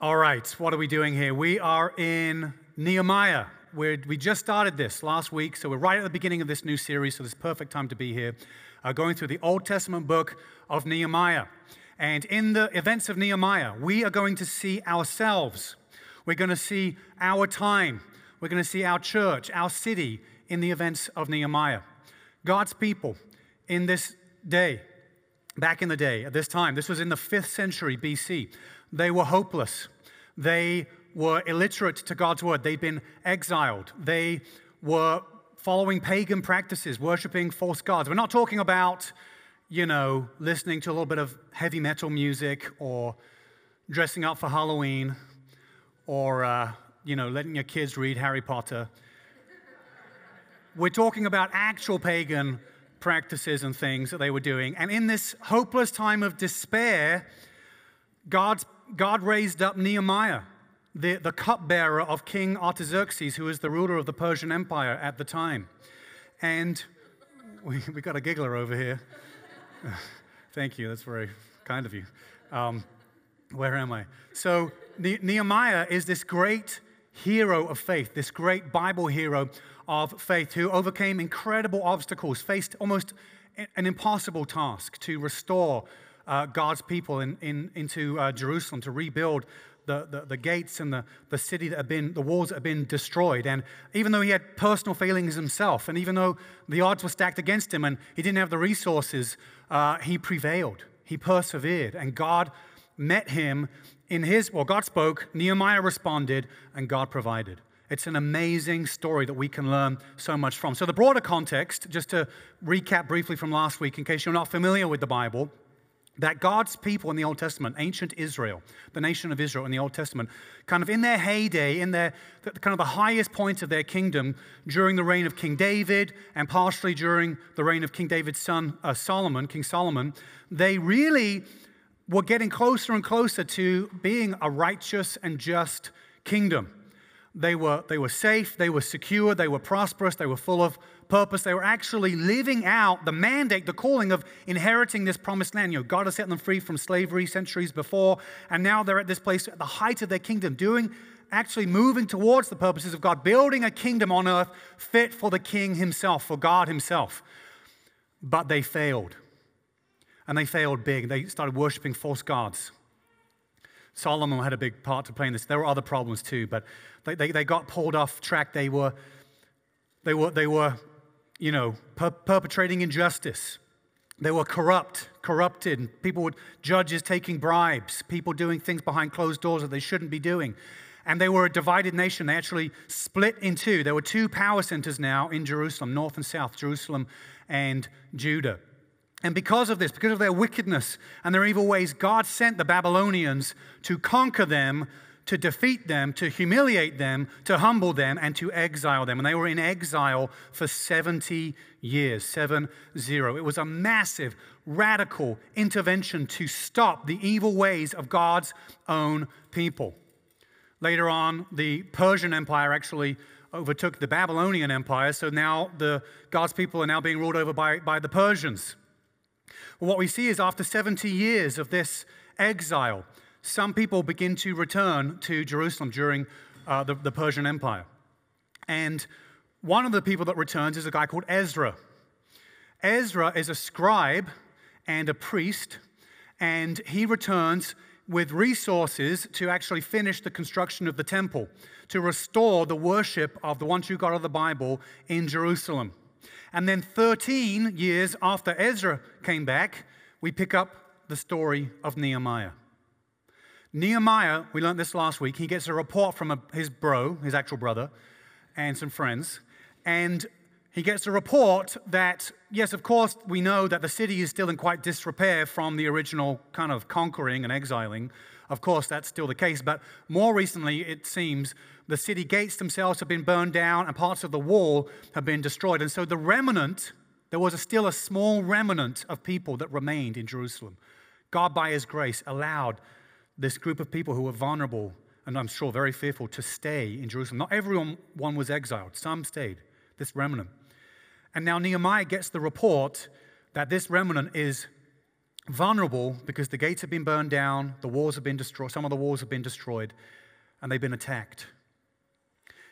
All right, what are we doing here? We are in Nehemiah. We're, we just started this last week, so we're right at the beginning of this new series, so this is perfect time to be here. Uh, going through the Old Testament book of Nehemiah. And in the events of Nehemiah, we are going to see ourselves. We're going to see our time. We're going to see our church, our city in the events of Nehemiah. God's people in this day, back in the day, at this time, this was in the 5th century BC. They were hopeless. They were illiterate to God's word. They'd been exiled. They were following pagan practices, worshiping false gods. We're not talking about, you know, listening to a little bit of heavy metal music or dressing up for Halloween or, uh, you know, letting your kids read Harry Potter. We're talking about actual pagan practices and things that they were doing. And in this hopeless time of despair, God's God raised up Nehemiah, the, the cupbearer of King Artaxerxes, who was the ruler of the Persian Empire at the time. And we, we got a giggler over here. Thank you, that's very kind of you. Um, where am I? So, Nehemiah is this great hero of faith, this great Bible hero of faith who overcame incredible obstacles, faced almost an impossible task to restore uh, God's people in, in, into uh, Jerusalem to rebuild the, the, the, gates and the, the city that had been, the walls that had been destroyed. And even though he had personal failings himself, and even though the odds were stacked against him and he didn't have the resources, uh, he prevailed. He persevered. And God met him in his, well, God spoke, Nehemiah responded, and God provided. It's an amazing story that we can learn so much from. So, the broader context, just to recap briefly from last week, in case you're not familiar with the Bible, that God's people in the Old Testament, ancient Israel, the nation of Israel in the Old Testament, kind of in their heyday, in their kind of the highest point of their kingdom during the reign of King David and partially during the reign of King David's son uh, Solomon, King Solomon, they really were getting closer and closer to being a righteous and just kingdom. They were, they were safe, they were secure, they were prosperous, they were full of purpose. They were actually living out the mandate, the calling of inheriting this promised land. You know, God has set them free from slavery centuries before, and now they're at this place at the height of their kingdom, doing actually moving towards the purposes of God, building a kingdom on earth fit for the king himself, for God himself. But they failed. And they failed big. They started worshiping false gods. Solomon had a big part to play in this. There were other problems too, but they, they, they got pulled off track. They were, they were, they were you know, per- perpetrating injustice. They were corrupt, corrupted. People would, judges taking bribes, people doing things behind closed doors that they shouldn't be doing. And they were a divided nation. They actually split in two. There were two power centers now in Jerusalem, north and south, Jerusalem and Judah. And because of this, because of their wickedness and their evil ways, God sent the Babylonians to conquer them to defeat them, to humiliate them, to humble them, and to exile them. And they were in exile for 70 years, 7 0. It was a massive, radical intervention to stop the evil ways of God's own people. Later on, the Persian Empire actually overtook the Babylonian Empire, so now the, God's people are now being ruled over by, by the Persians. Well, what we see is after 70 years of this exile, some people begin to return to Jerusalem during uh, the, the Persian Empire. And one of the people that returns is a guy called Ezra. Ezra is a scribe and a priest, and he returns with resources to actually finish the construction of the temple, to restore the worship of the one true God of the Bible in Jerusalem. And then 13 years after Ezra came back, we pick up the story of Nehemiah. Nehemiah, we learned this last week, he gets a report from a, his bro, his actual brother, and some friends. And he gets a report that, yes, of course, we know that the city is still in quite disrepair from the original kind of conquering and exiling. Of course, that's still the case. But more recently, it seems the city gates themselves have been burned down and parts of the wall have been destroyed. And so the remnant, there was a, still a small remnant of people that remained in Jerusalem. God, by his grace, allowed this group of people who were vulnerable and I'm sure very fearful to stay in Jerusalem. Not everyone one was exiled, some stayed, this remnant. And now Nehemiah gets the report that this remnant is vulnerable because the gates have been burned down, the walls have been destroyed, some of the walls have been destroyed, and they've been attacked.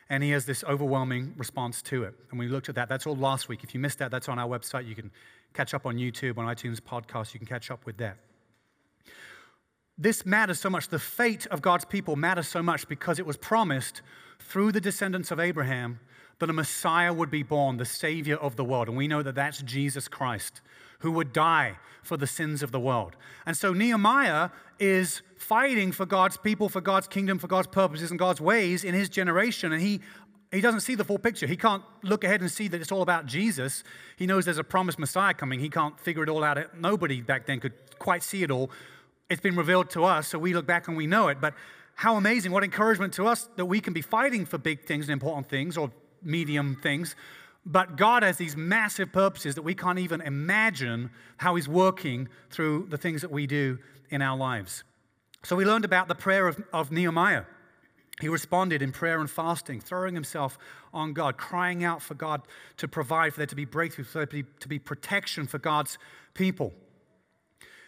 And he has this overwhelming response to it. And we looked at that. That's all last week. If you missed that, that's on our website. You can catch up on YouTube, on iTunes podcast. You can catch up with that. This matters so much. The fate of God's people matters so much because it was promised through the descendants of Abraham that a Messiah would be born, the Savior of the world. And we know that that's Jesus Christ, who would die for the sins of the world. And so Nehemiah is fighting for God's people, for God's kingdom, for God's purposes and God's ways in his generation. And he he doesn't see the full picture. He can't look ahead and see that it's all about Jesus. He knows there's a promised Messiah coming. He can't figure it all out. Nobody back then could quite see it all. It's been revealed to us, so we look back and we know it. But how amazing, what encouragement to us that we can be fighting for big things and important things or medium things. But God has these massive purposes that we can't even imagine how He's working through the things that we do in our lives. So we learned about the prayer of, of Nehemiah. He responded in prayer and fasting, throwing himself on God, crying out for God to provide, for there to be breakthrough, for there to be, to be protection for God's people.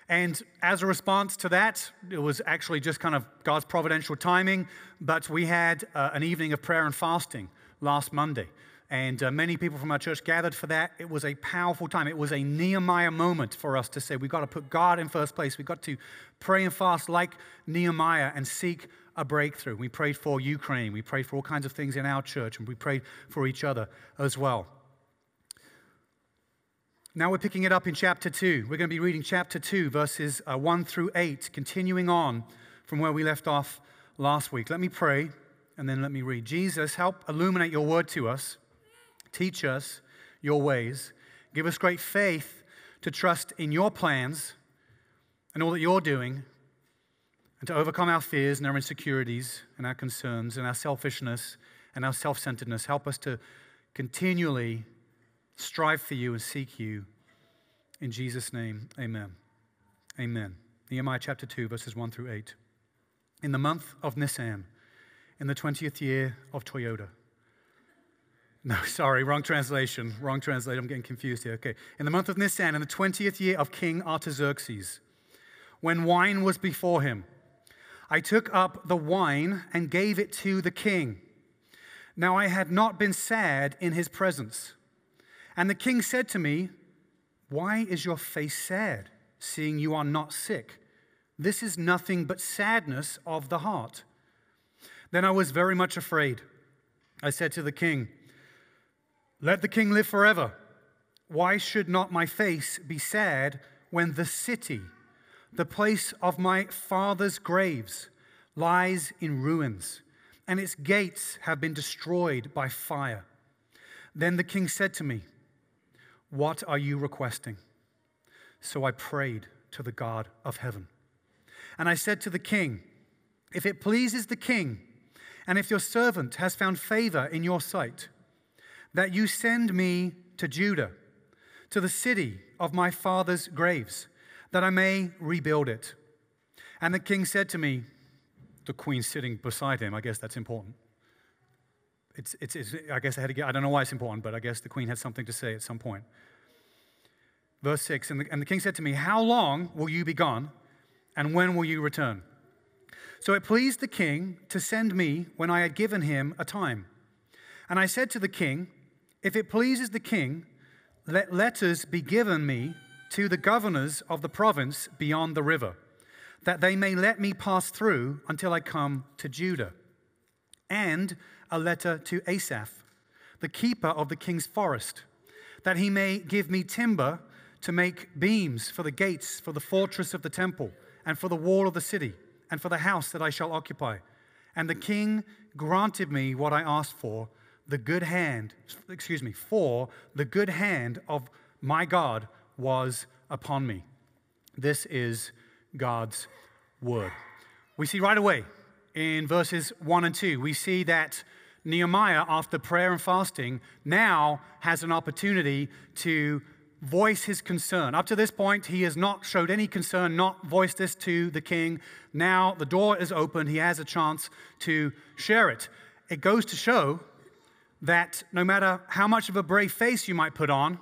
And as a response to that, it was actually just kind of God's providential timing, but we had uh, an evening of prayer and fasting last Monday. And uh, many people from our church gathered for that. It was a powerful time. It was a Nehemiah moment for us to say, we've got to put God in first place. We've got to pray and fast like Nehemiah and seek a breakthrough. We prayed for Ukraine. We prayed for all kinds of things in our church, and we prayed for each other as well. Now we're picking it up in chapter 2. We're going to be reading chapter 2, verses uh, 1 through 8, continuing on from where we left off last week. Let me pray, and then let me read. Jesus, help illuminate your word to us. Teach us your ways. Give us great faith to trust in your plans and all that you're doing, and to overcome our fears and our insecurities and our concerns and our selfishness and our self centeredness. Help us to continually strive for you and seek you. In Jesus' name, amen. Amen. Nehemiah chapter 2, verses 1 through 8. In the month of Nisan, in the 20th year of Toyota, no, sorry, wrong translation. Wrong translation. I'm getting confused here. Okay. In the month of Nisan, in the 20th year of King Artaxerxes, when wine was before him, I took up the wine and gave it to the king. Now I had not been sad in his presence. And the king said to me, Why is your face sad, seeing you are not sick? This is nothing but sadness of the heart. Then I was very much afraid. I said to the king, let the king live forever. Why should not my face be sad when the city, the place of my father's graves, lies in ruins, and its gates have been destroyed by fire? Then the king said to me, What are you requesting? So I prayed to the God of heaven. And I said to the king, If it pleases the king, and if your servant has found favor in your sight, that you send me to Judah, to the city of my father's graves, that I may rebuild it. And the king said to me, the queen sitting beside him, I guess that's important. It's, it's, it's, I guess I had to get, I don't know why it's important, but I guess the queen had something to say at some point. Verse 6 and the, and the king said to me, How long will you be gone, and when will you return? So it pleased the king to send me when I had given him a time. And I said to the king, if it pleases the king, let letters be given me to the governors of the province beyond the river, that they may let me pass through until I come to Judah. And a letter to Asaph, the keeper of the king's forest, that he may give me timber to make beams for the gates, for the fortress of the temple, and for the wall of the city, and for the house that I shall occupy. And the king granted me what I asked for the good hand, excuse me, for the good hand of my God was upon me. This is God's word. We see right away in verses 1 and 2, we see that Nehemiah, after prayer and fasting, now has an opportunity to voice his concern. Up to this point, he has not showed any concern, not voiced this to the king. Now the door is open, he has a chance to share it. It goes to show that no matter how much of a brave face you might put on,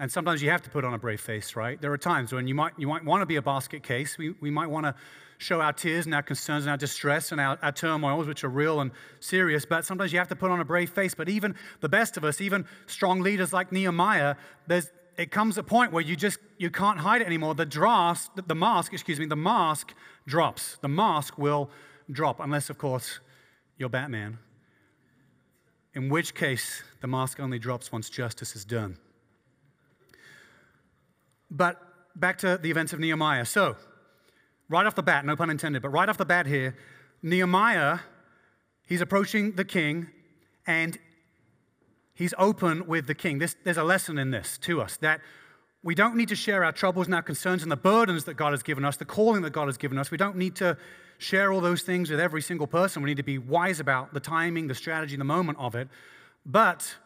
And sometimes you have to put on a brave face, right? There are times when you might, you might want to be a basket case. We, we might want to show our tears and our concerns and our distress and our, our turmoils, which are real and serious. But sometimes you have to put on a brave face. But even the best of us, even strong leaders like Nehemiah, there's, it comes a point where you just you can't hide it anymore. The dross, the mask, excuse me, the mask drops. The mask will drop, unless, of course, you're Batman. In which case, the mask only drops once justice is done. But back to the events of Nehemiah. So, right off the bat, no pun intended, but right off the bat here, Nehemiah, he's approaching the king and he's open with the king. This, there's a lesson in this to us that we don't need to share our troubles and our concerns and the burdens that God has given us, the calling that God has given us. We don't need to share all those things with every single person. We need to be wise about the timing, the strategy, the moment of it. But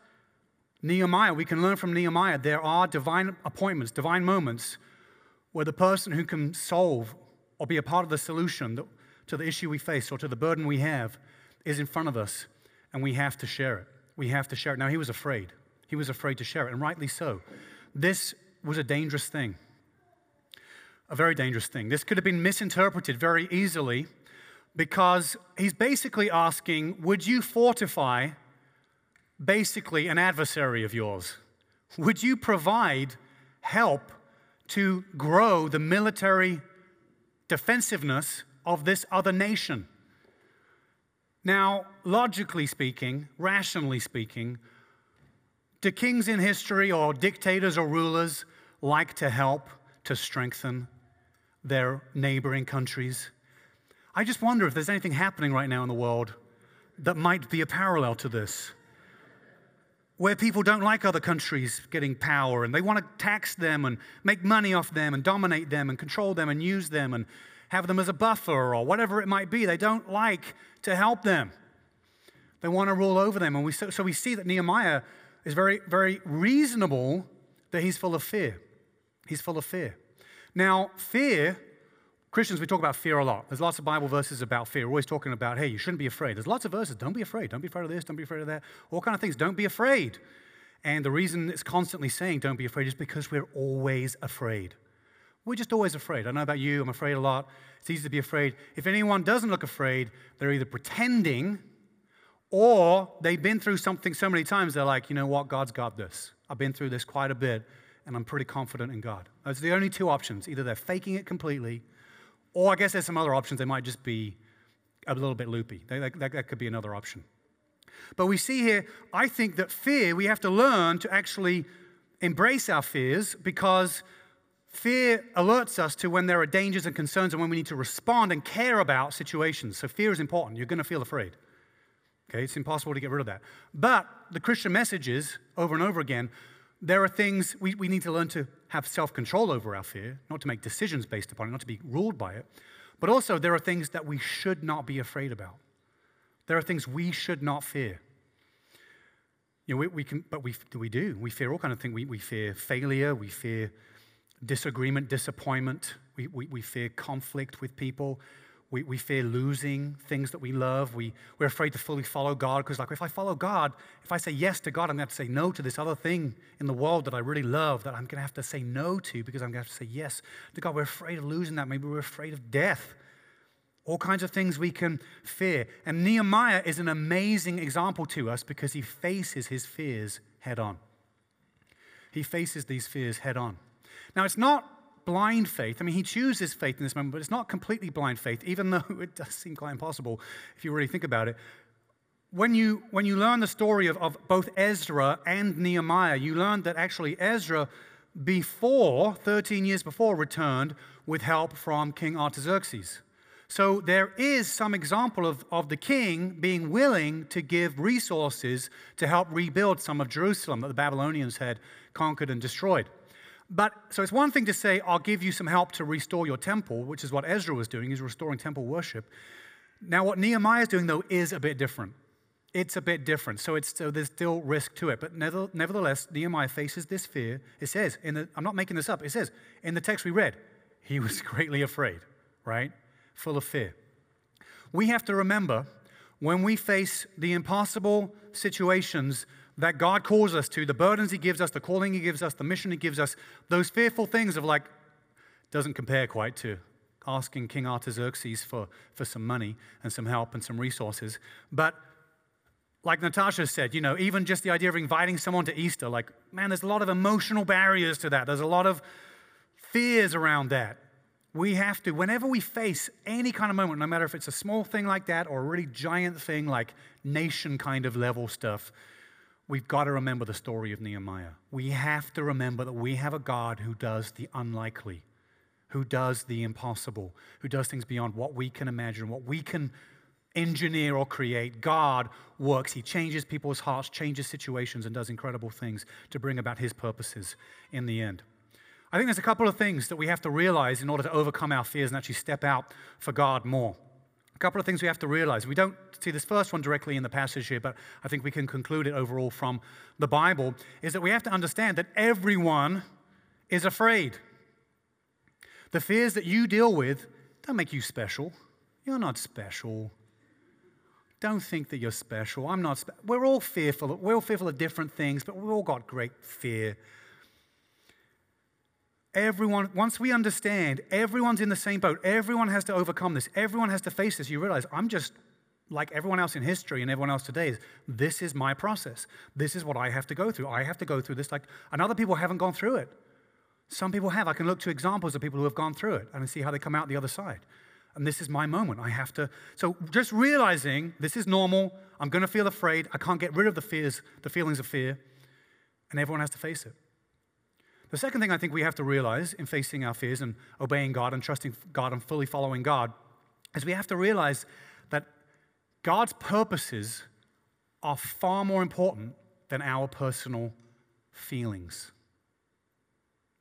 Nehemiah, we can learn from Nehemiah, there are divine appointments, divine moments where the person who can solve or be a part of the solution to the issue we face or to the burden we have is in front of us, and we have to share it. We have to share it. Now, he was afraid. He was afraid to share it, and rightly so. This was a dangerous thing, a very dangerous thing. This could have been misinterpreted very easily because he's basically asking Would you fortify basically an adversary of yours? Would you provide help to grow the military defensiveness of this other nation? Now, logically speaking, rationally speaking, do kings in history or dictators or rulers like to help to strengthen their neighboring countries? I just wonder if there's anything happening right now in the world that might be a parallel to this where people don't like other countries getting power and they want to tax them and make money off them and dominate them and control them and use them and have them as a buffer or whatever it might be. They don't like to help them. They want to rule over them. And we, so, so we see that Nehemiah is very, very reasonable that he's full of fear. He's full of fear. Now, fear Christians, we talk about fear a lot. There's lots of Bible verses about fear. We're always talking about, hey, you shouldn't be afraid. There's lots of verses. Don't be afraid. Don't be afraid of this. Don't be afraid of that. All kind of things. Don't be afraid. And the reason it's constantly saying don't be afraid is because we're always afraid. We're just always afraid. I know about you. I'm afraid a lot. It's easy to be afraid. If anyone doesn't look afraid, they're either pretending or they've been through something so many times, they're like, you know what? God's got this. I've been through this quite a bit, and I'm pretty confident in God. Those are the only two options. Either they're faking it completely or I guess there's some other options. They might just be a little bit loopy. That, that, that could be another option. But we see here, I think that fear, we have to learn to actually embrace our fears because fear alerts us to when there are dangers and concerns and when we need to respond and care about situations. So fear is important. You're going to feel afraid. Okay, it's impossible to get rid of that. But the Christian message is over and over again there are things we, we need to learn to have self control over our fear, not to make decisions based upon it, not to be ruled by it. But also, there are things that we should not be afraid about. There are things we should not fear. You know, we, we can, but we, we do. We fear all kind of things. We, we fear failure. We fear disagreement, disappointment. We, we, we fear conflict with people. We, we fear losing things that we love. We, we're afraid to fully follow God because, like, if I follow God, if I say yes to God, I'm going to say no to this other thing in the world that I really love that I'm going to have to say no to because I'm going to have to say yes to God. We're afraid of losing that. Maybe we're afraid of death. All kinds of things we can fear. And Nehemiah is an amazing example to us because he faces his fears head on. He faces these fears head on. Now, it's not blind faith. I mean, he chooses faith in this moment, but it's not completely blind faith, even though it does seem quite impossible if you really think about it. When you, when you learn the story of, of both Ezra and Nehemiah, you learn that actually Ezra, before, 13 years before, returned with help from King Artaxerxes. So there is some example of, of the king being willing to give resources to help rebuild some of Jerusalem that the Babylonians had conquered and destroyed. But so it's one thing to say, I'll give you some help to restore your temple, which is what Ezra was doing. He's restoring temple worship. Now, what Nehemiah is doing, though, is a bit different. It's a bit different. So, it's, so there's still risk to it. But nevertheless, Nehemiah faces this fear. It says, in the, I'm not making this up, it says in the text we read, he was greatly afraid, right? Full of fear. We have to remember when we face the impossible situations that God calls us to, the burdens He gives us, the calling He gives us, the mission He gives us, those fearful things of like, doesn't compare quite to asking King Artaxerxes for, for some money and some help and some resources. But like Natasha said, you know, even just the idea of inviting someone to Easter, like, man, there's a lot of emotional barriers to that. There's a lot of fears around that. We have to, whenever we face any kind of moment, no matter if it's a small thing like that or a really giant thing like nation kind of level stuff, we've got to remember the story of Nehemiah. We have to remember that we have a God who does the unlikely, who does the impossible, who does things beyond what we can imagine, what we can engineer or create. God works. He changes people's hearts, changes situations, and does incredible things to bring about his purposes in the end. I think there's a couple of things that we have to realize in order to overcome our fears and actually step out for God more. A couple of things we have to realize. We don't see this first one directly in the passage here, but I think we can conclude it overall from the Bible is that we have to understand that everyone is afraid. The fears that you deal with don't make you special. You're not special. Don't think that you're special. I'm not. Spe- we're all fearful. We're all fearful of different things, but we've all got great fear Everyone, once we understand, everyone's in the same boat. Everyone has to overcome this. Everyone has to face this. You realize I'm just like everyone else in history and everyone else today. This is my process. This is what I have to go through. I have to go through this like, and other people haven't gone through it. Some people have. I can look to examples of people who have gone through it and see how they come out the other side. And this is my moment. I have to. So just realizing this is normal. I'm going to feel afraid. I can't get rid of the fears, the feelings of fear, and everyone has to face it. The second thing I think we have to realize in facing our fears and obeying God and trusting God and fully following God is we have to realize that God's purposes are far more important than our personal feelings.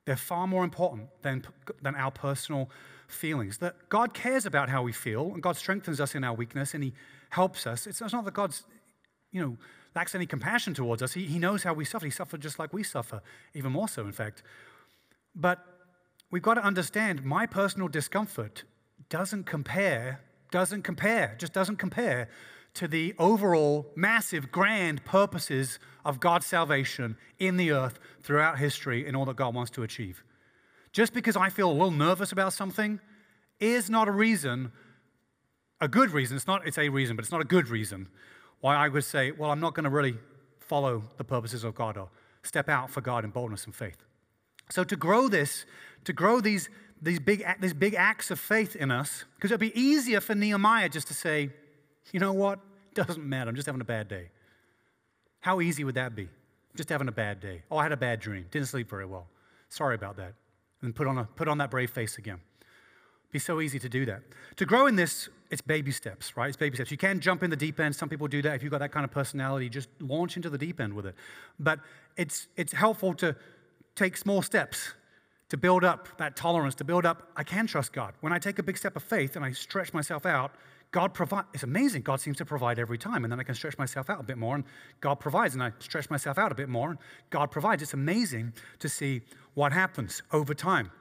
They're far more important than, than our personal feelings. That God cares about how we feel, and God strengthens us in our weakness, and He helps us. It's not that God's, you know, lacks any compassion towards us. He, he knows how we suffer. He suffered just like we suffer, even more so, in fact. But we've got to understand my personal discomfort doesn't compare, doesn't compare, just doesn't compare to the overall massive, grand purposes of God's salvation in the earth throughout history and all that God wants to achieve. Just because I feel a little nervous about something is not a reason, a good reason. It's not, it's a reason, but it's not a good reason why I would say, well, I'm not going to really follow the purposes of God or step out for God in boldness and faith. So to grow this, to grow these, these, big, these big acts of faith in us, because it would be easier for Nehemiah just to say, you know what? Doesn't matter. I'm just having a bad day. How easy would that be? Just having a bad day. Oh, I had a bad dream. Didn't sleep very well. Sorry about that. And put on, a, put on that brave face again be so easy to do that. To grow in this, it's baby steps, right? It's baby steps. You can't jump in the deep end. Some people do that. If you've got that kind of personality, just launch into the deep end with it. But it's, it's helpful to take small steps to build up that tolerance, to build up, I can trust God. When I take a big step of faith and I stretch myself out, God provides. It's amazing. God seems to provide every time. And then I can stretch myself out a bit more, and God provides. And I stretch myself out a bit more, and God provides. It's amazing to see what happens over time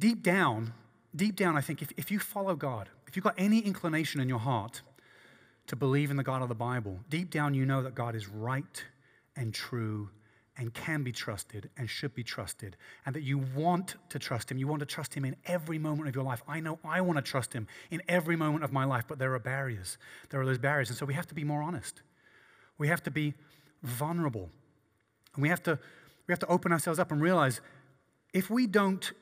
deep down, deep down, I think if, if you follow God, if you've got any inclination in your heart to believe in the God of the Bible, deep down you know that God is right and true and can be trusted and should be trusted, and that you want to trust Him. You want to trust Him in every moment of your life. I know I want to trust Him in every moment of my life, but there are barriers. There are those barriers. And so we have to be more honest. We have to be vulnerable. And we have to, we have to open ourselves up and realize if we don't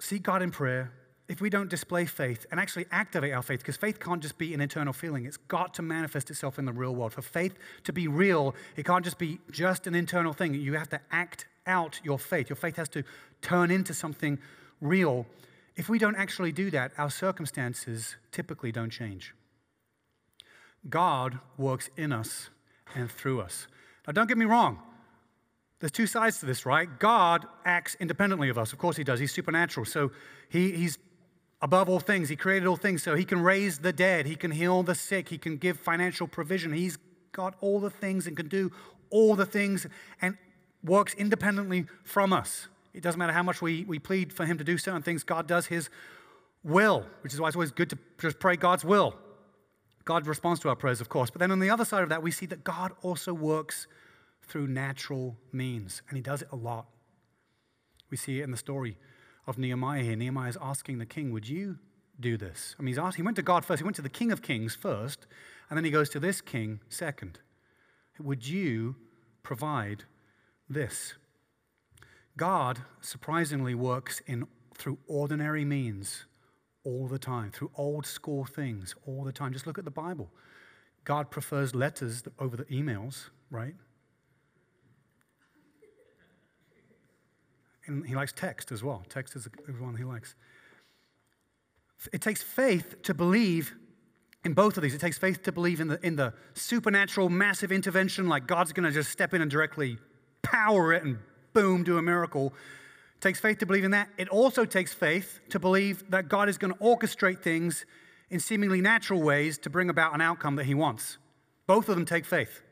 seek God in prayer, if we don't display faith and actually activate our faith, because faith can't just be an internal feeling, it's got to manifest itself in the real world. For faith to be real, it can't just be just an internal thing. You have to act out your faith. Your faith has to turn into something real. If we don't actually do that, our circumstances typically don't change. God works in us and through us. Now, don't get me wrong. There's two sides to this, right? God acts independently of us. Of course, He does. He's supernatural. So he, He's above all things. He created all things. So He can raise the dead. He can heal the sick. He can give financial provision. He's got all the things and can do all the things and works independently from us. It doesn't matter how much we, we plead for Him to do certain things, God does His will, which is why it's always good to just pray God's will. God responds to our prayers, of course. But then on the other side of that, we see that God also works through natural means, and He does it a lot. We see it in the story of Nehemiah here. Nehemiah is asking the king, Would you do this? I mean, he's asking, he went to God first, he went to the king of kings first, and then he goes to this king second. Would you provide this? God surprisingly works in, through ordinary means all the time, through old school things all the time. Just look at the Bible. God prefers letters over the emails, right? And he likes text as well. Text is the one he likes. It takes faith to believe in both of these. It takes faith to believe in the, in the supernatural, massive intervention, like God's going to just step in and directly power it and boom, do a miracle. It takes faith to believe in that. It also takes faith to believe that God is going to orchestrate things in seemingly natural ways to bring about an outcome that he wants. Both of them take faith.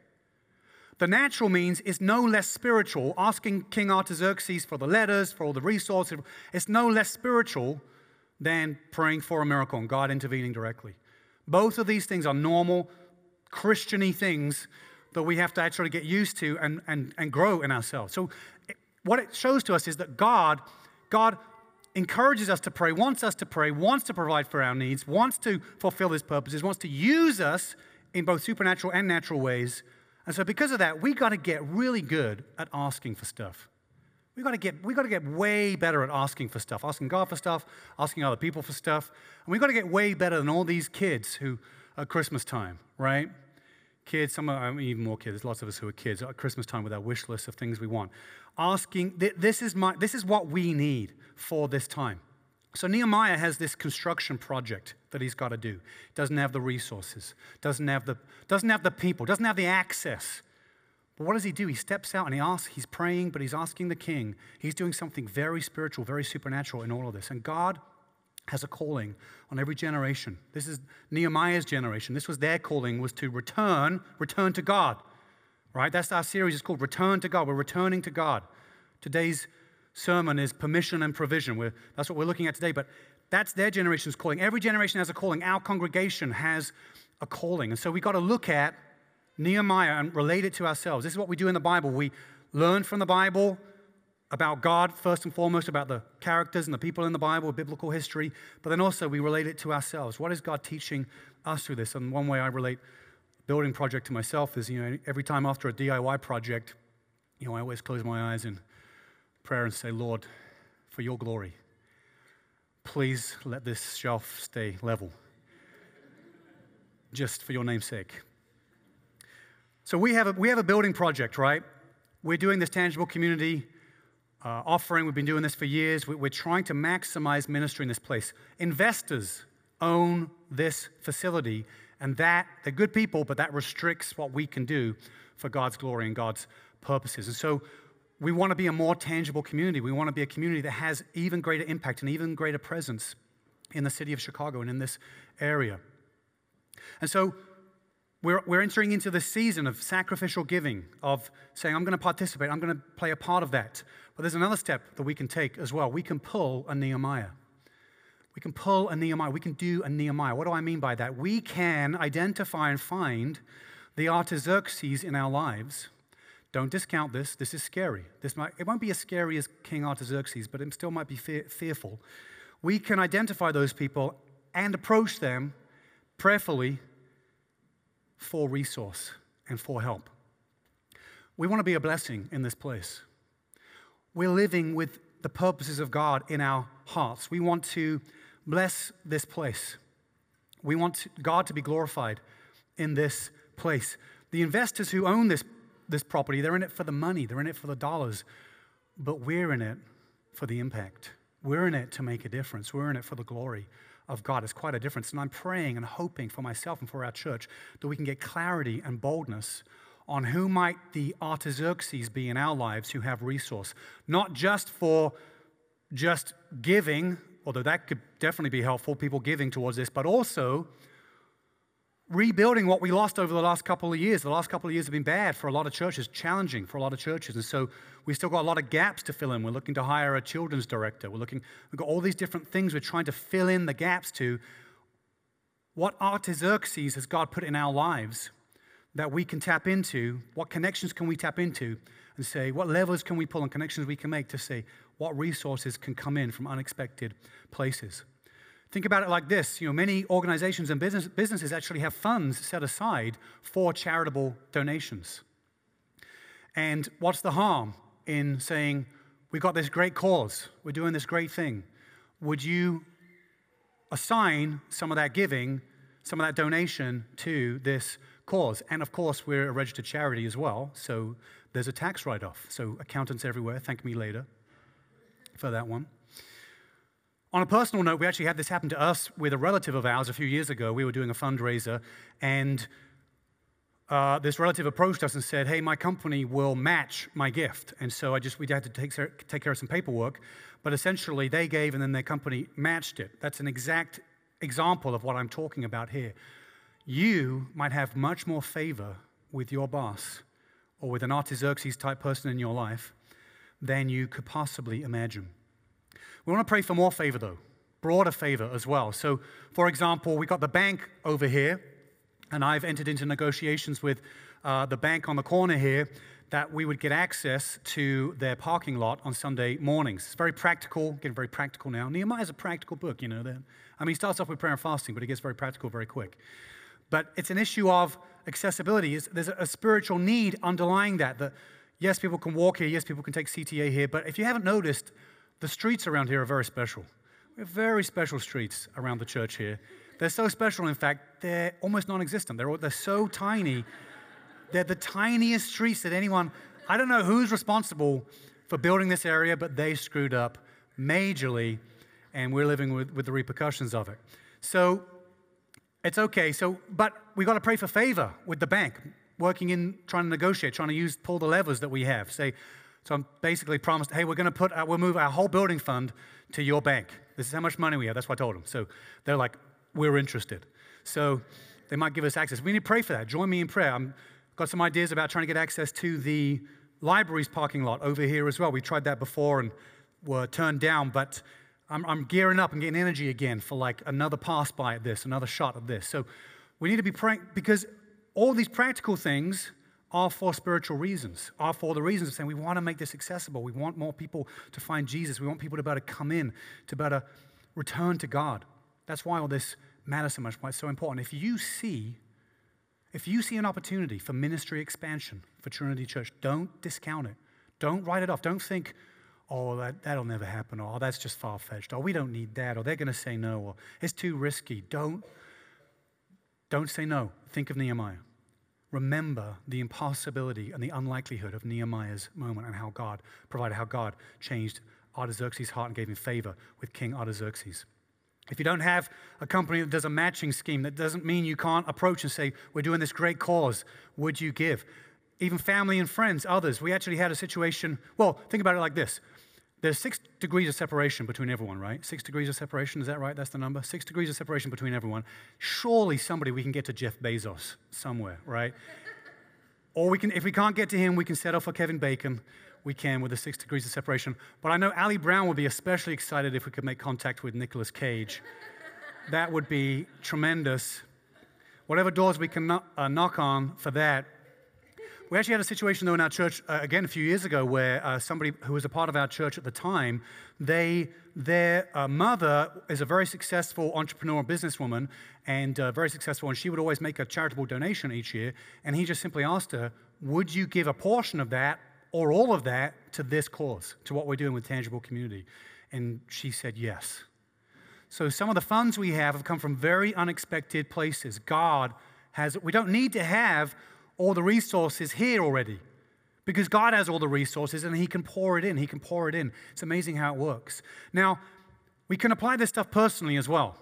The natural means is no less spiritual. Asking King Artaxerxes for the letters, for all the resources, it's no less spiritual than praying for a miracle and God intervening directly. Both of these things are normal, Christiany things that we have to actually get used to and, and, and grow in ourselves. So what it shows to us is that God, God encourages us to pray, wants us to pray, wants to provide for our needs, wants to fulfill his purposes, wants to use us in both supernatural and natural ways. And so, because of that, we got to get really good at asking for stuff. We got to get we got to get way better at asking for stuff, asking God for stuff, asking other people for stuff, and we got to get way better than all these kids who at Christmas time, right? Kids, some I mean, even more kids. There's lots of us who are kids at Christmas time with our wish list of things we want asking, this is, my, this is what we need for this time. So Nehemiah has this construction project that he's got to do. Doesn't have the resources, doesn't have the, doesn't have the people, doesn't have the access. But what does he do? He steps out and he asks, he's praying, but he's asking the king. He's doing something very spiritual, very supernatural in all of this. And God has a calling on every generation. This is Nehemiah's generation. This was their calling was to return, return to God right? That's our series. It's called Return to God. We're returning to God. Today's sermon is permission and provision. We're, that's what we're looking at today. But that's their generation's calling. Every generation has a calling. Our congregation has a calling. And so we've got to look at Nehemiah and relate it to ourselves. This is what we do in the Bible. We learn from the Bible about God, first and foremost, about the characters and the people in the Bible, biblical history, but then also we relate it to ourselves. What is God teaching us through this? And one way I relate building project to myself is, you know, every time after a DIY project, you know, I always close my eyes in prayer and say, Lord, for your glory, please let this shelf stay level. Just for your name's sake. So we have a, we have a building project, right? We're doing this tangible community uh, offering. We've been doing this for years. We're trying to maximize ministry in this place. Investors own this facility and that, they're good people, but that restricts what we can do for God's glory and God's purposes. And so we want to be a more tangible community. We want to be a community that has even greater impact and even greater presence in the city of Chicago and in this area. And so we're, we're entering into the season of sacrificial giving, of saying, I'm going to participate, I'm going to play a part of that. But there's another step that we can take as well. We can pull a Nehemiah. We can pull a Nehemiah. We can do a Nehemiah. What do I mean by that? We can identify and find the Artaxerxes in our lives. Don't discount this. This is scary. This might, it won't be as scary as King Artaxerxes, but it still might be fear, fearful. We can identify those people and approach them prayerfully for resource and for help. We want to be a blessing in this place. We're living with the purposes of God in our hearts. We want to bless this place. We want God to be glorified in this place. The investors who own this, this property, they're in it for the money, they're in it for the dollars, but we're in it for the impact. We're in it to make a difference. We're in it for the glory of God. It's quite a difference. And I'm praying and hoping for myself and for our church that we can get clarity and boldness on who might the Artaxerxes be in our lives who have resource, not just for just giving although that could definitely be helpful, people giving towards this, but also rebuilding what we lost over the last couple of years. The last couple of years have been bad for a lot of churches, challenging for a lot of churches. And so we've still got a lot of gaps to fill in. We're looking to hire a children's director. We're looking, we've got all these different things we're trying to fill in the gaps to. what Artaxerxes has God put in our lives that we can tap into? What connections can we tap into and say, what levers can we pull and connections we can make to say, what resources can come in from unexpected places? Think about it like this. You know, many organizations and business, businesses actually have funds set aside for charitable donations. And what's the harm in saying, we've got this great cause, we're doing this great thing. Would you assign some of that giving, some of that donation to this cause? And of course, we're a registered charity as well, so there's a tax write off. So, accountants everywhere, thank me later for that one. On a personal note, we actually had this happen to us with a relative of ours a few years ago. We were doing a fundraiser, and uh, this relative approached us and said, Hey, my company will match my gift. And so I just, we had to take, take care of some paperwork. But essentially, they gave and then their company matched it. That's an exact example of what I'm talking about here. You might have much more favor with your boss or with an Artaxerxes type person in your life than you could possibly imagine. We want to pray for more favor, though, broader favor as well. So, for example, we got the bank over here and I've entered into negotiations with uh, the bank on the corner here that we would get access to their parking lot on Sunday mornings. It's very practical, getting very practical now. Nehemiah is a practical book, you know that. I mean, he starts off with prayer and fasting, but it gets very practical very quick. But it's an issue of accessibility. There's a spiritual need underlying that. That yes, people can walk here, yes, people can take CTA here, but if you haven't noticed, the streets around here are very special. We have very special streets around the church here. They're so special, in fact, they're almost non existent. They're, they're so tiny. They're the tiniest streets that anyone, I don't know who's responsible for building this area, but they screwed up majorly, and we're living with, with the repercussions of it. So it's okay. So, but we've got to pray for favor with the bank, working in trying to negotiate, trying to use pull the levers that we have. Say, so I'm basically promised, hey, we're going to put, uh, we'll move our whole building fund to your bank. This is how much money we have. That's what I told them. So they're like, we're interested. So they might give us access. We need to pray for that. Join me in prayer. I've got some ideas about trying to get access to the library's parking lot over here as well. We tried that before and were turned down, but I'm, I'm gearing up and getting energy again for like another pass by at this, another shot at this. So we need to be praying because all these practical things are for spiritual reasons, are for the reasons of saying we want to make this accessible. We want more people to find Jesus. We want people to be able to come in, to be able to return to God. That's why all this matters so much, why it's so important. If you see, if you see an opportunity for ministry expansion for Trinity Church, don't discount it. Don't write it off. Don't think, oh, that, that'll never happen, or oh, that's just far fetched, or we don't need that, or they're going to say no, or it's too risky. Don't, don't say no. Think of Nehemiah. Remember the impossibility and the unlikelihood of Nehemiah's moment and how God provided, how God changed Artaxerxes' heart and gave him favor with King Artaxerxes. If you don't have a company that does a matching scheme, that doesn't mean you can't approach and say, We're doing this great cause. Would you give? Even family and friends, others. We actually had a situation. Well, think about it like this there's six degrees of separation between everyone, right? Six degrees of separation, is that right? That's the number? Six degrees of separation between everyone. Surely somebody we can get to Jeff Bezos somewhere, right? or we can, if we can't get to him, we can settle for Kevin Bacon we can with the six degrees of separation. But I know Ali Brown would be especially excited if we could make contact with Nicolas Cage. that would be tremendous. Whatever doors we can uh, knock on for that. We actually had a situation, though, in our church, uh, again, a few years ago, where uh, somebody who was a part of our church at the time, they, their uh, mother is a very successful entrepreneur businesswoman and uh, very successful, and she would always make a charitable donation each year. And he just simply asked her, Would you give a portion of that or all of that to this cause, to what we're doing with Tangible Community? And she said yes. So some of the funds we have have come from very unexpected places. God has, we don't need to have all the resources here already because God has all the resources and He can pour it in. He can pour it in. It's amazing how it works. Now, we can apply this stuff personally as well.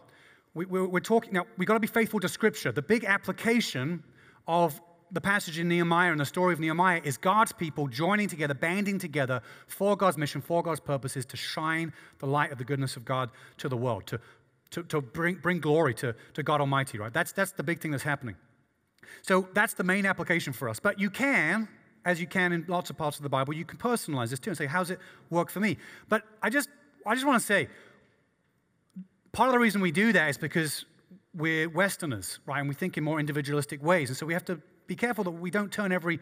We, are talking now, we've got to be faithful to Scripture. The big application of the passage in Nehemiah and the story of Nehemiah is God's people joining together, banding together for God's mission, for God's purposes, to shine the light of the goodness of God to the world, to, to, to bring, bring glory to, to God Almighty, right? That's, that's the big thing that's happening. So that's the main application for us. But you can, as you can in lots of parts of the Bible, you can personalize this too and say, how's it work for me? But I just, I just want to say, part of the reason we do that is because we're Westerners, right? And we think in more individualistic ways. And so we have to be careful that we don't turn every,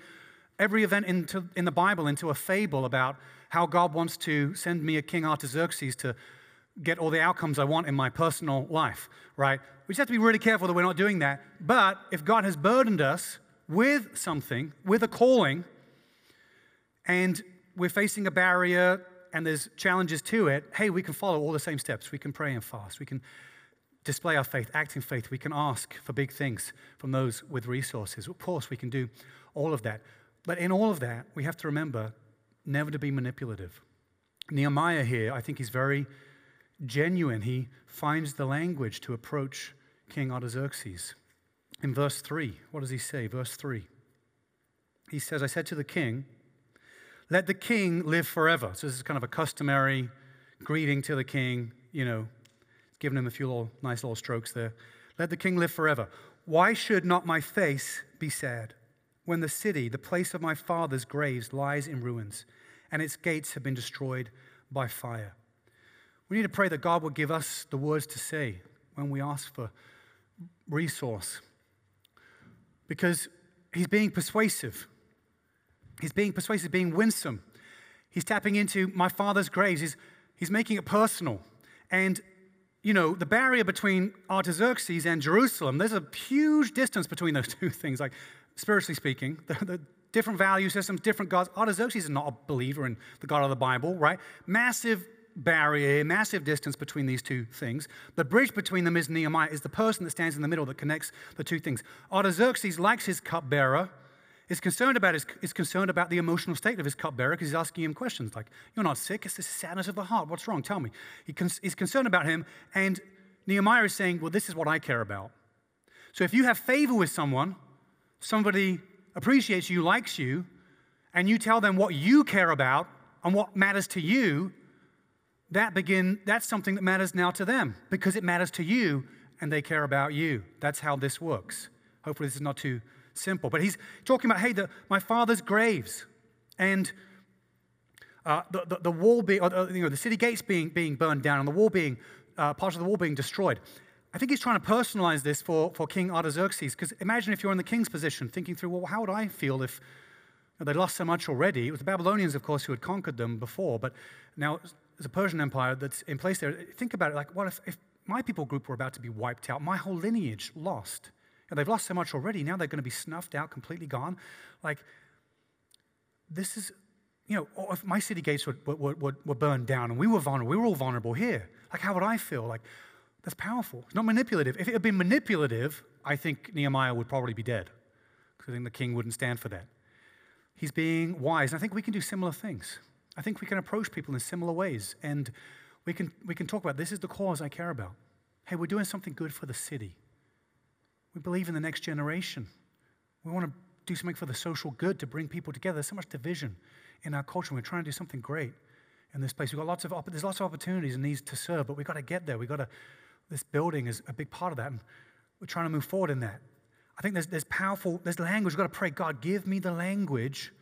every event into, in the Bible into a fable about how God wants to send me a King Artaxerxes to get all the outcomes I want in my personal life, right? We just have to be really careful that we're not doing that. But if God has burdened us with something, with a calling, and we're facing a barrier and there's challenges to it, hey, we can follow all the same steps. We can pray and fast. We can display our faith, act in faith. We can ask for big things from those with resources. Of course, we can do all of that. But in all of that, we have to remember never to be manipulative. Nehemiah here, I think he's very genuine. He finds the language to approach King Artaxerxes. In verse 3, what does he say? Verse 3. He says, I said to the king, let the king live forever. So this is kind of a customary greeting to the king, you know, giving him a few little nice little strokes there. Let the king live forever. Why should not my face be sad when the city, the place of my father's graves, lies in ruins and its gates have been destroyed by fire? We need to pray that God will give us the words to say when we ask for resource because he's being persuasive. He's being persuasive, being winsome. He's tapping into my father's graves. He's, he's making it personal. And, you know, the barrier between Artaxerxes and Jerusalem, there's a huge distance between those two things, like spiritually speaking. The, the different value systems, different gods. Artaxerxes is not a believer in the God of the Bible, right? Massive barrier, massive distance between these two things. The bridge between them is Nehemiah, is the person that stands in the middle that connects the two things. Artaxerxes likes his cupbearer is concerned about is, is concerned about the emotional state of his cupbearer because he's asking him questions like, "You're not sick. It's the sadness of the heart. What's wrong? Tell me." He con- he's concerned about him, and Nehemiah is saying, "Well, this is what I care about." So if you have favor with someone, somebody appreciates you, likes you, and you tell them what you care about and what matters to you, that begin that's something that matters now to them because it matters to you and they care about you. That's how this works. Hopefully, this is not too simple. But he's talking about, hey, the, my father's graves and uh, the, the, the, wall being, you know, the city gates being, being burned down and the wall being, uh, parts of the wall being destroyed. I think he's trying to personalize this for, for King Artaxerxes, because imagine if you're in the king's position, thinking through, well, how would I feel if you know, they lost so much already? It was the Babylonians, of course, who had conquered them before, but now a Persian empire that's in place there. Think about it like, what if, if my people group were about to be wiped out, my whole lineage lost? And they've lost so much already. Now they're going to be snuffed out, completely gone. Like, this is, you know, if my city gates were, were, were, were burned down and we were vulnerable, we were all vulnerable here. Like, how would I feel? Like, that's powerful. It's not manipulative. If it had been manipulative, I think Nehemiah would probably be dead because I think the king wouldn't stand for that. He's being wise. And I think we can do similar things. I think we can approach people in similar ways. And we can, we can talk about this is the cause I care about. Hey, we're doing something good for the city. We believe in the next generation. We want to do something for the social good to bring people together. There's so much division in our culture. We're trying to do something great in this place. We've got lots of there's lots of opportunities and needs to serve, but we've got to get there. We've got to. This building is a big part of that, and we're trying to move forward in that. I think there's, there's powerful, there's language. We've got to pray, God, give me the language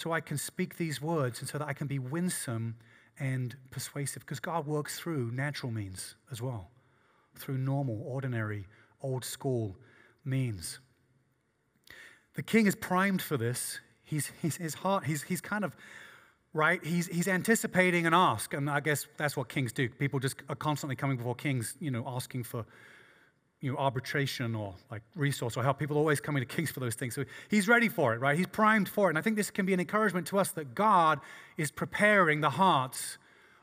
so I can speak these words and so that I can be winsome and persuasive. Because God works through natural means as well, through normal, ordinary, old school means. The king is primed for this. He's, he's, his heart, he's, he's kind of, right? He's, he's anticipating an ask. And I guess that's what kings do. People just are constantly coming before kings, you know, asking for, you know, arbitration or like resource or help. People are always coming to kings for those things. So he's ready for it, right? He's primed for it. And I think this can be an encouragement to us that God is preparing the hearts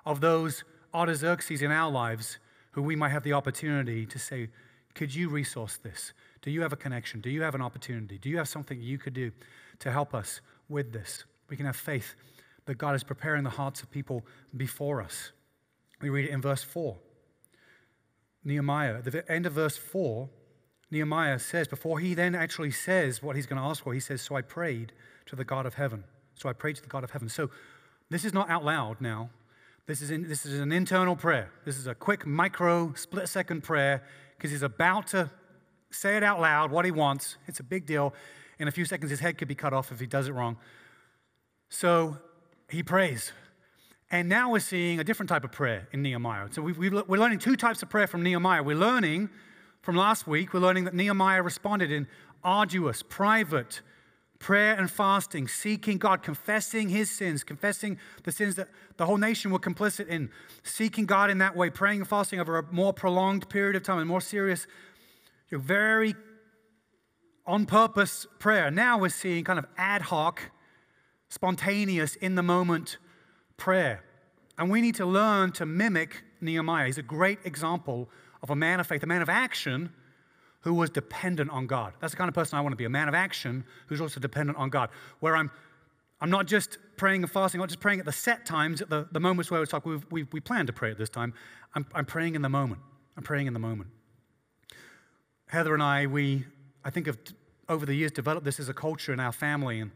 of those Artaxerxes in our lives who we might have the opportunity to say, could you resource this? Do you have a connection? Do you have an opportunity? Do you have something you could do to help us with this? We can have faith that God is preparing the hearts of people before us. We read it in verse 4. Nehemiah, the end of verse 4, Nehemiah says, before he then actually says what he's going to ask for, he says, So I prayed to the God of heaven. So I prayed to the God of heaven. So this is not out loud now. This is, in, this is an internal prayer. This is a quick micro split second prayer because he's about to say it out loud, what he wants. It's a big deal. In a few seconds, his head could be cut off if he does it wrong. So he prays. And now we're seeing a different type of prayer in Nehemiah. So we are learning two types of prayer from Nehemiah. We're learning from last week, we're learning that Nehemiah responded in arduous, private prayer and fasting, seeking God, confessing his sins, confessing the sins that the whole nation were complicit in, seeking God in that way, praying and fasting over a more prolonged period of time, a more serious, very on purpose prayer. Now we're seeing kind of ad hoc, spontaneous, in the moment prayer. And we need to learn to mimic Nehemiah. He's a great example of a man of faith, a man of action who was dependent on God. That's the kind of person I want to be, a man of action who's also dependent on God, where I'm, I'm not just praying and fasting, I'm not just praying at the set times, at the, the moments where it's like we we we plan to pray at this time. I'm, I'm praying in the moment. I'm praying in the moment. Heather and I, we, I think, have over the years developed this as a culture in our family and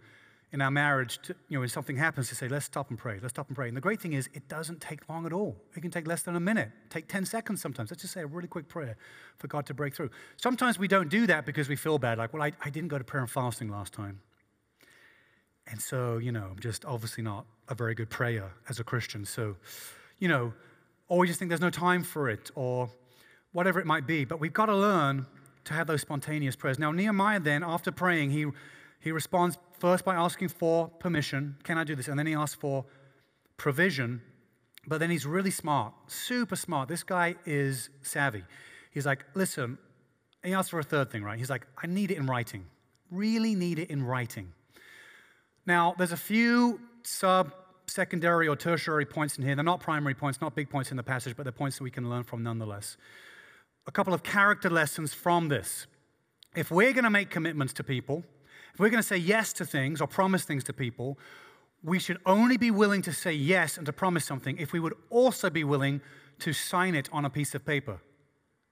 in our marriage, to, you know, when something happens, to say, let's stop and pray, let's stop and pray. And the great thing is, it doesn't take long at all. It can take less than a minute, take 10 seconds sometimes. Let's just say a really quick prayer for God to break through. Sometimes we don't do that because we feel bad, like, well, I, I didn't go to prayer and fasting last time. And so, you know, I'm just obviously not a very good prayer as a Christian. So, you know, or we just think there's no time for it, or whatever it might be. But we've got to learn to have those spontaneous prayers. Now, Nehemiah then, after praying, he, he responds first by asking for permission. Can I do this? And then he asks for provision. But then he's really smart, super smart. This guy is savvy. He's like, listen, he asks for a third thing, right? He's like, I need it in writing. Really need it in writing. Now, there's a few sub secondary or tertiary points in here. They're not primary points, not big points in the passage, but they're points that we can learn from nonetheless. A couple of character lessons from this. If we're going to make commitments to people, if we're going to say yes to things or promise things to people, we should only be willing to say yes and to promise something if we would also be willing to sign it on a piece of paper.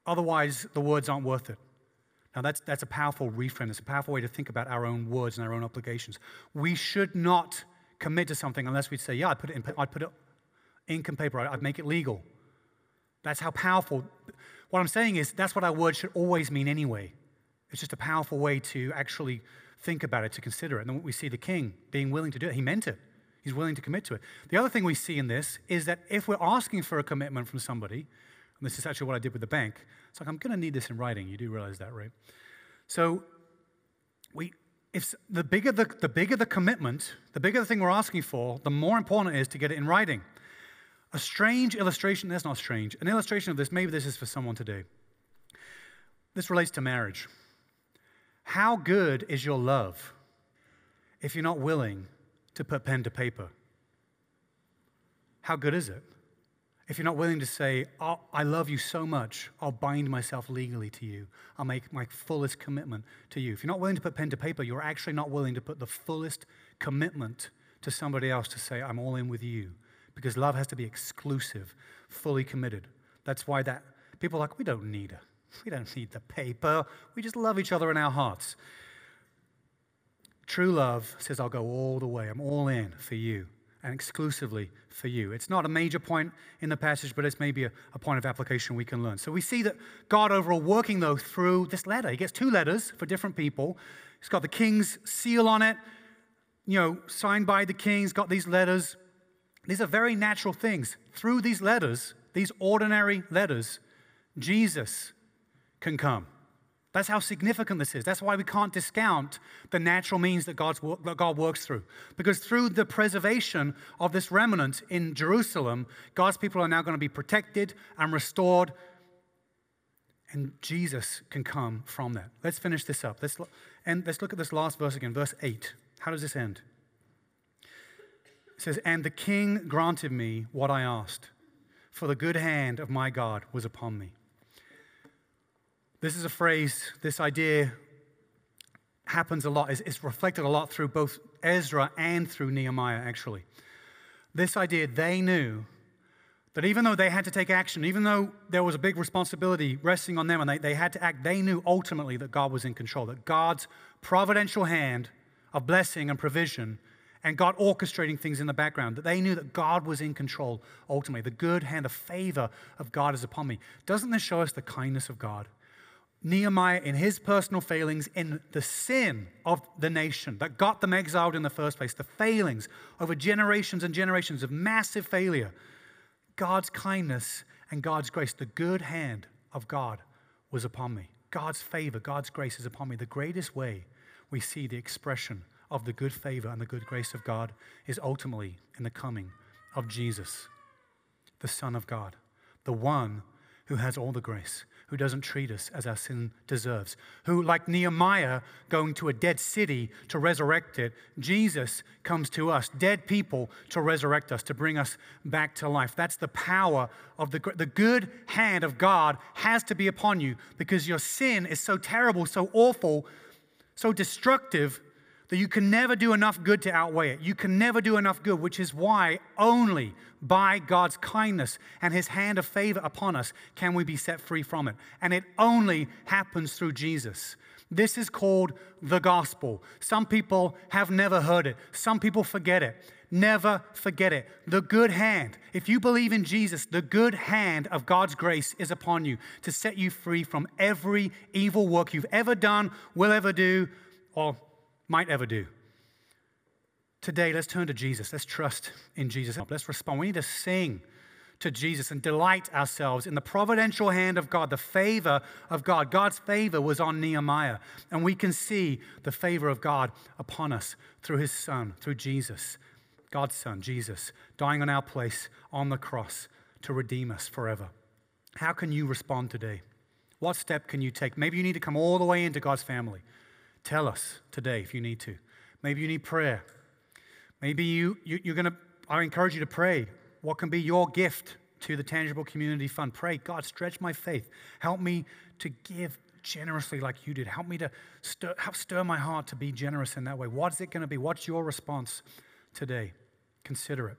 Otherwise, the words aren't worth it. Now, that's, that's a powerful reframe. It's a powerful way to think about our own words and our own obligations. We should not commit to something unless we say, yeah, I'd put it in, I'd put it ink and paper, I'd make it legal. That's how powerful. What I'm saying is, that's what our words should always mean anyway. It's just a powerful way to actually think about it, to consider it. And then we see the king being willing to do it. He meant it. He's willing to commit to it. The other thing we see in this is that if we're asking for a commitment from somebody, and this is actually what I did with the bank, it's like, I'm going to need this in writing. You do realize that, right? So, we, if the bigger the, the bigger the commitment, the bigger the thing we're asking for, the more important it is to get it in writing. A strange illustration, that's not strange, an illustration of this, maybe this is for someone today. This relates to marriage. How good is your love if you're not willing to put pen to paper? How good is it? If you're not willing to say, oh, I love you so much, I'll bind myself legally to you. I'll make my fullest commitment to you. If you're not willing to put pen to paper, you're actually not willing to put the fullest commitment to somebody else to say, I'm all in with you. Because love has to be exclusive, fully committed. That's why that people are like, we don't need it. We don't need the paper. We just love each other in our hearts. True love says, I'll go all the way. I'm all in for you and exclusively for you. It's not a major point in the passage, but it's maybe a, a, point of application we can learn. So we see that God overall working, though, through this letter. He gets two letters for different people. He's got the king's seal on it, you know, signed by the king. He's got these letters. These are very natural things. Through these letters, these ordinary letters, Jesus can come. That's how significant this is. That's why we can't discount the natural means that, God's, that God works through. Because through the preservation of this remnant in Jerusalem, God's people are now going to be protected and restored. And Jesus can come from that. Let's finish this up. Let's, and let's look at this last verse again, verse 8. How does this end? It says, And the king granted me what I asked, for the good hand of my God was upon me. This is a phrase, this idea happens a lot. It's, it's reflected a lot through both Ezra and through Nehemiah, actually. This idea, they knew that even though they had to take action, even though there was a big responsibility resting on them and they, they had to act, they knew ultimately that God was in control, that God's providential hand of blessing and provision and God orchestrating things in the background, that they knew that God was in control ultimately. The good hand, the favor of God is upon me. Doesn't this show us the kindness of God? Nehemiah, in his personal failings, in the sin of the nation that got them exiled in the first place, the failings over generations and generations of massive failure, God's kindness and God's grace, the good hand of God was upon me. God's favor, God's grace is upon me. The greatest way we see the expression of the good favor and the good grace of God is ultimately in the coming of Jesus, the Son of God, the one who has all the grace, who doesn't treat us as our sin deserves, who, like Nehemiah going to a dead city to resurrect it, Jesus comes to us, dead people, to resurrect us, to bring us back to life. That's the power of the, the good hand of God has to be upon you because your sin is so terrible, so awful, so destructive that you can never do enough good to outweigh it. You can never do enough good, which is why only by God's kindness and his hand of favor upon us can we be set free from it. And it only happens through Jesus. This is called the gospel. Some people have never heard it, some people forget it. Never forget it. The good hand, if you believe in Jesus, the good hand of God's grace is upon you to set you free from every evil work you've ever done, will ever do, or might ever do. Today, let's turn to Jesus. Let's trust in Jesus. Let's respond. We need to sing to Jesus and delight ourselves in the providential hand of God, the favor of God. God's favor was on Nehemiah, and we can see the favor of God upon us through his Son, through Jesus, God's Son, Jesus, dying on our place on the cross to redeem us forever. How can you respond today? What step can you take? Maybe you need to come all the way into God's family. Tell us today if you need to. Maybe you need prayer. Maybe you, you, you're going to, I encourage you to pray. What can be your gift to the Tangible Community Fund? Pray, God, stretch my faith. Help me to give generously like you did. Help me to stir, help stir my heart to be generous in that way. What's it going to be? What's your response today? Consider it.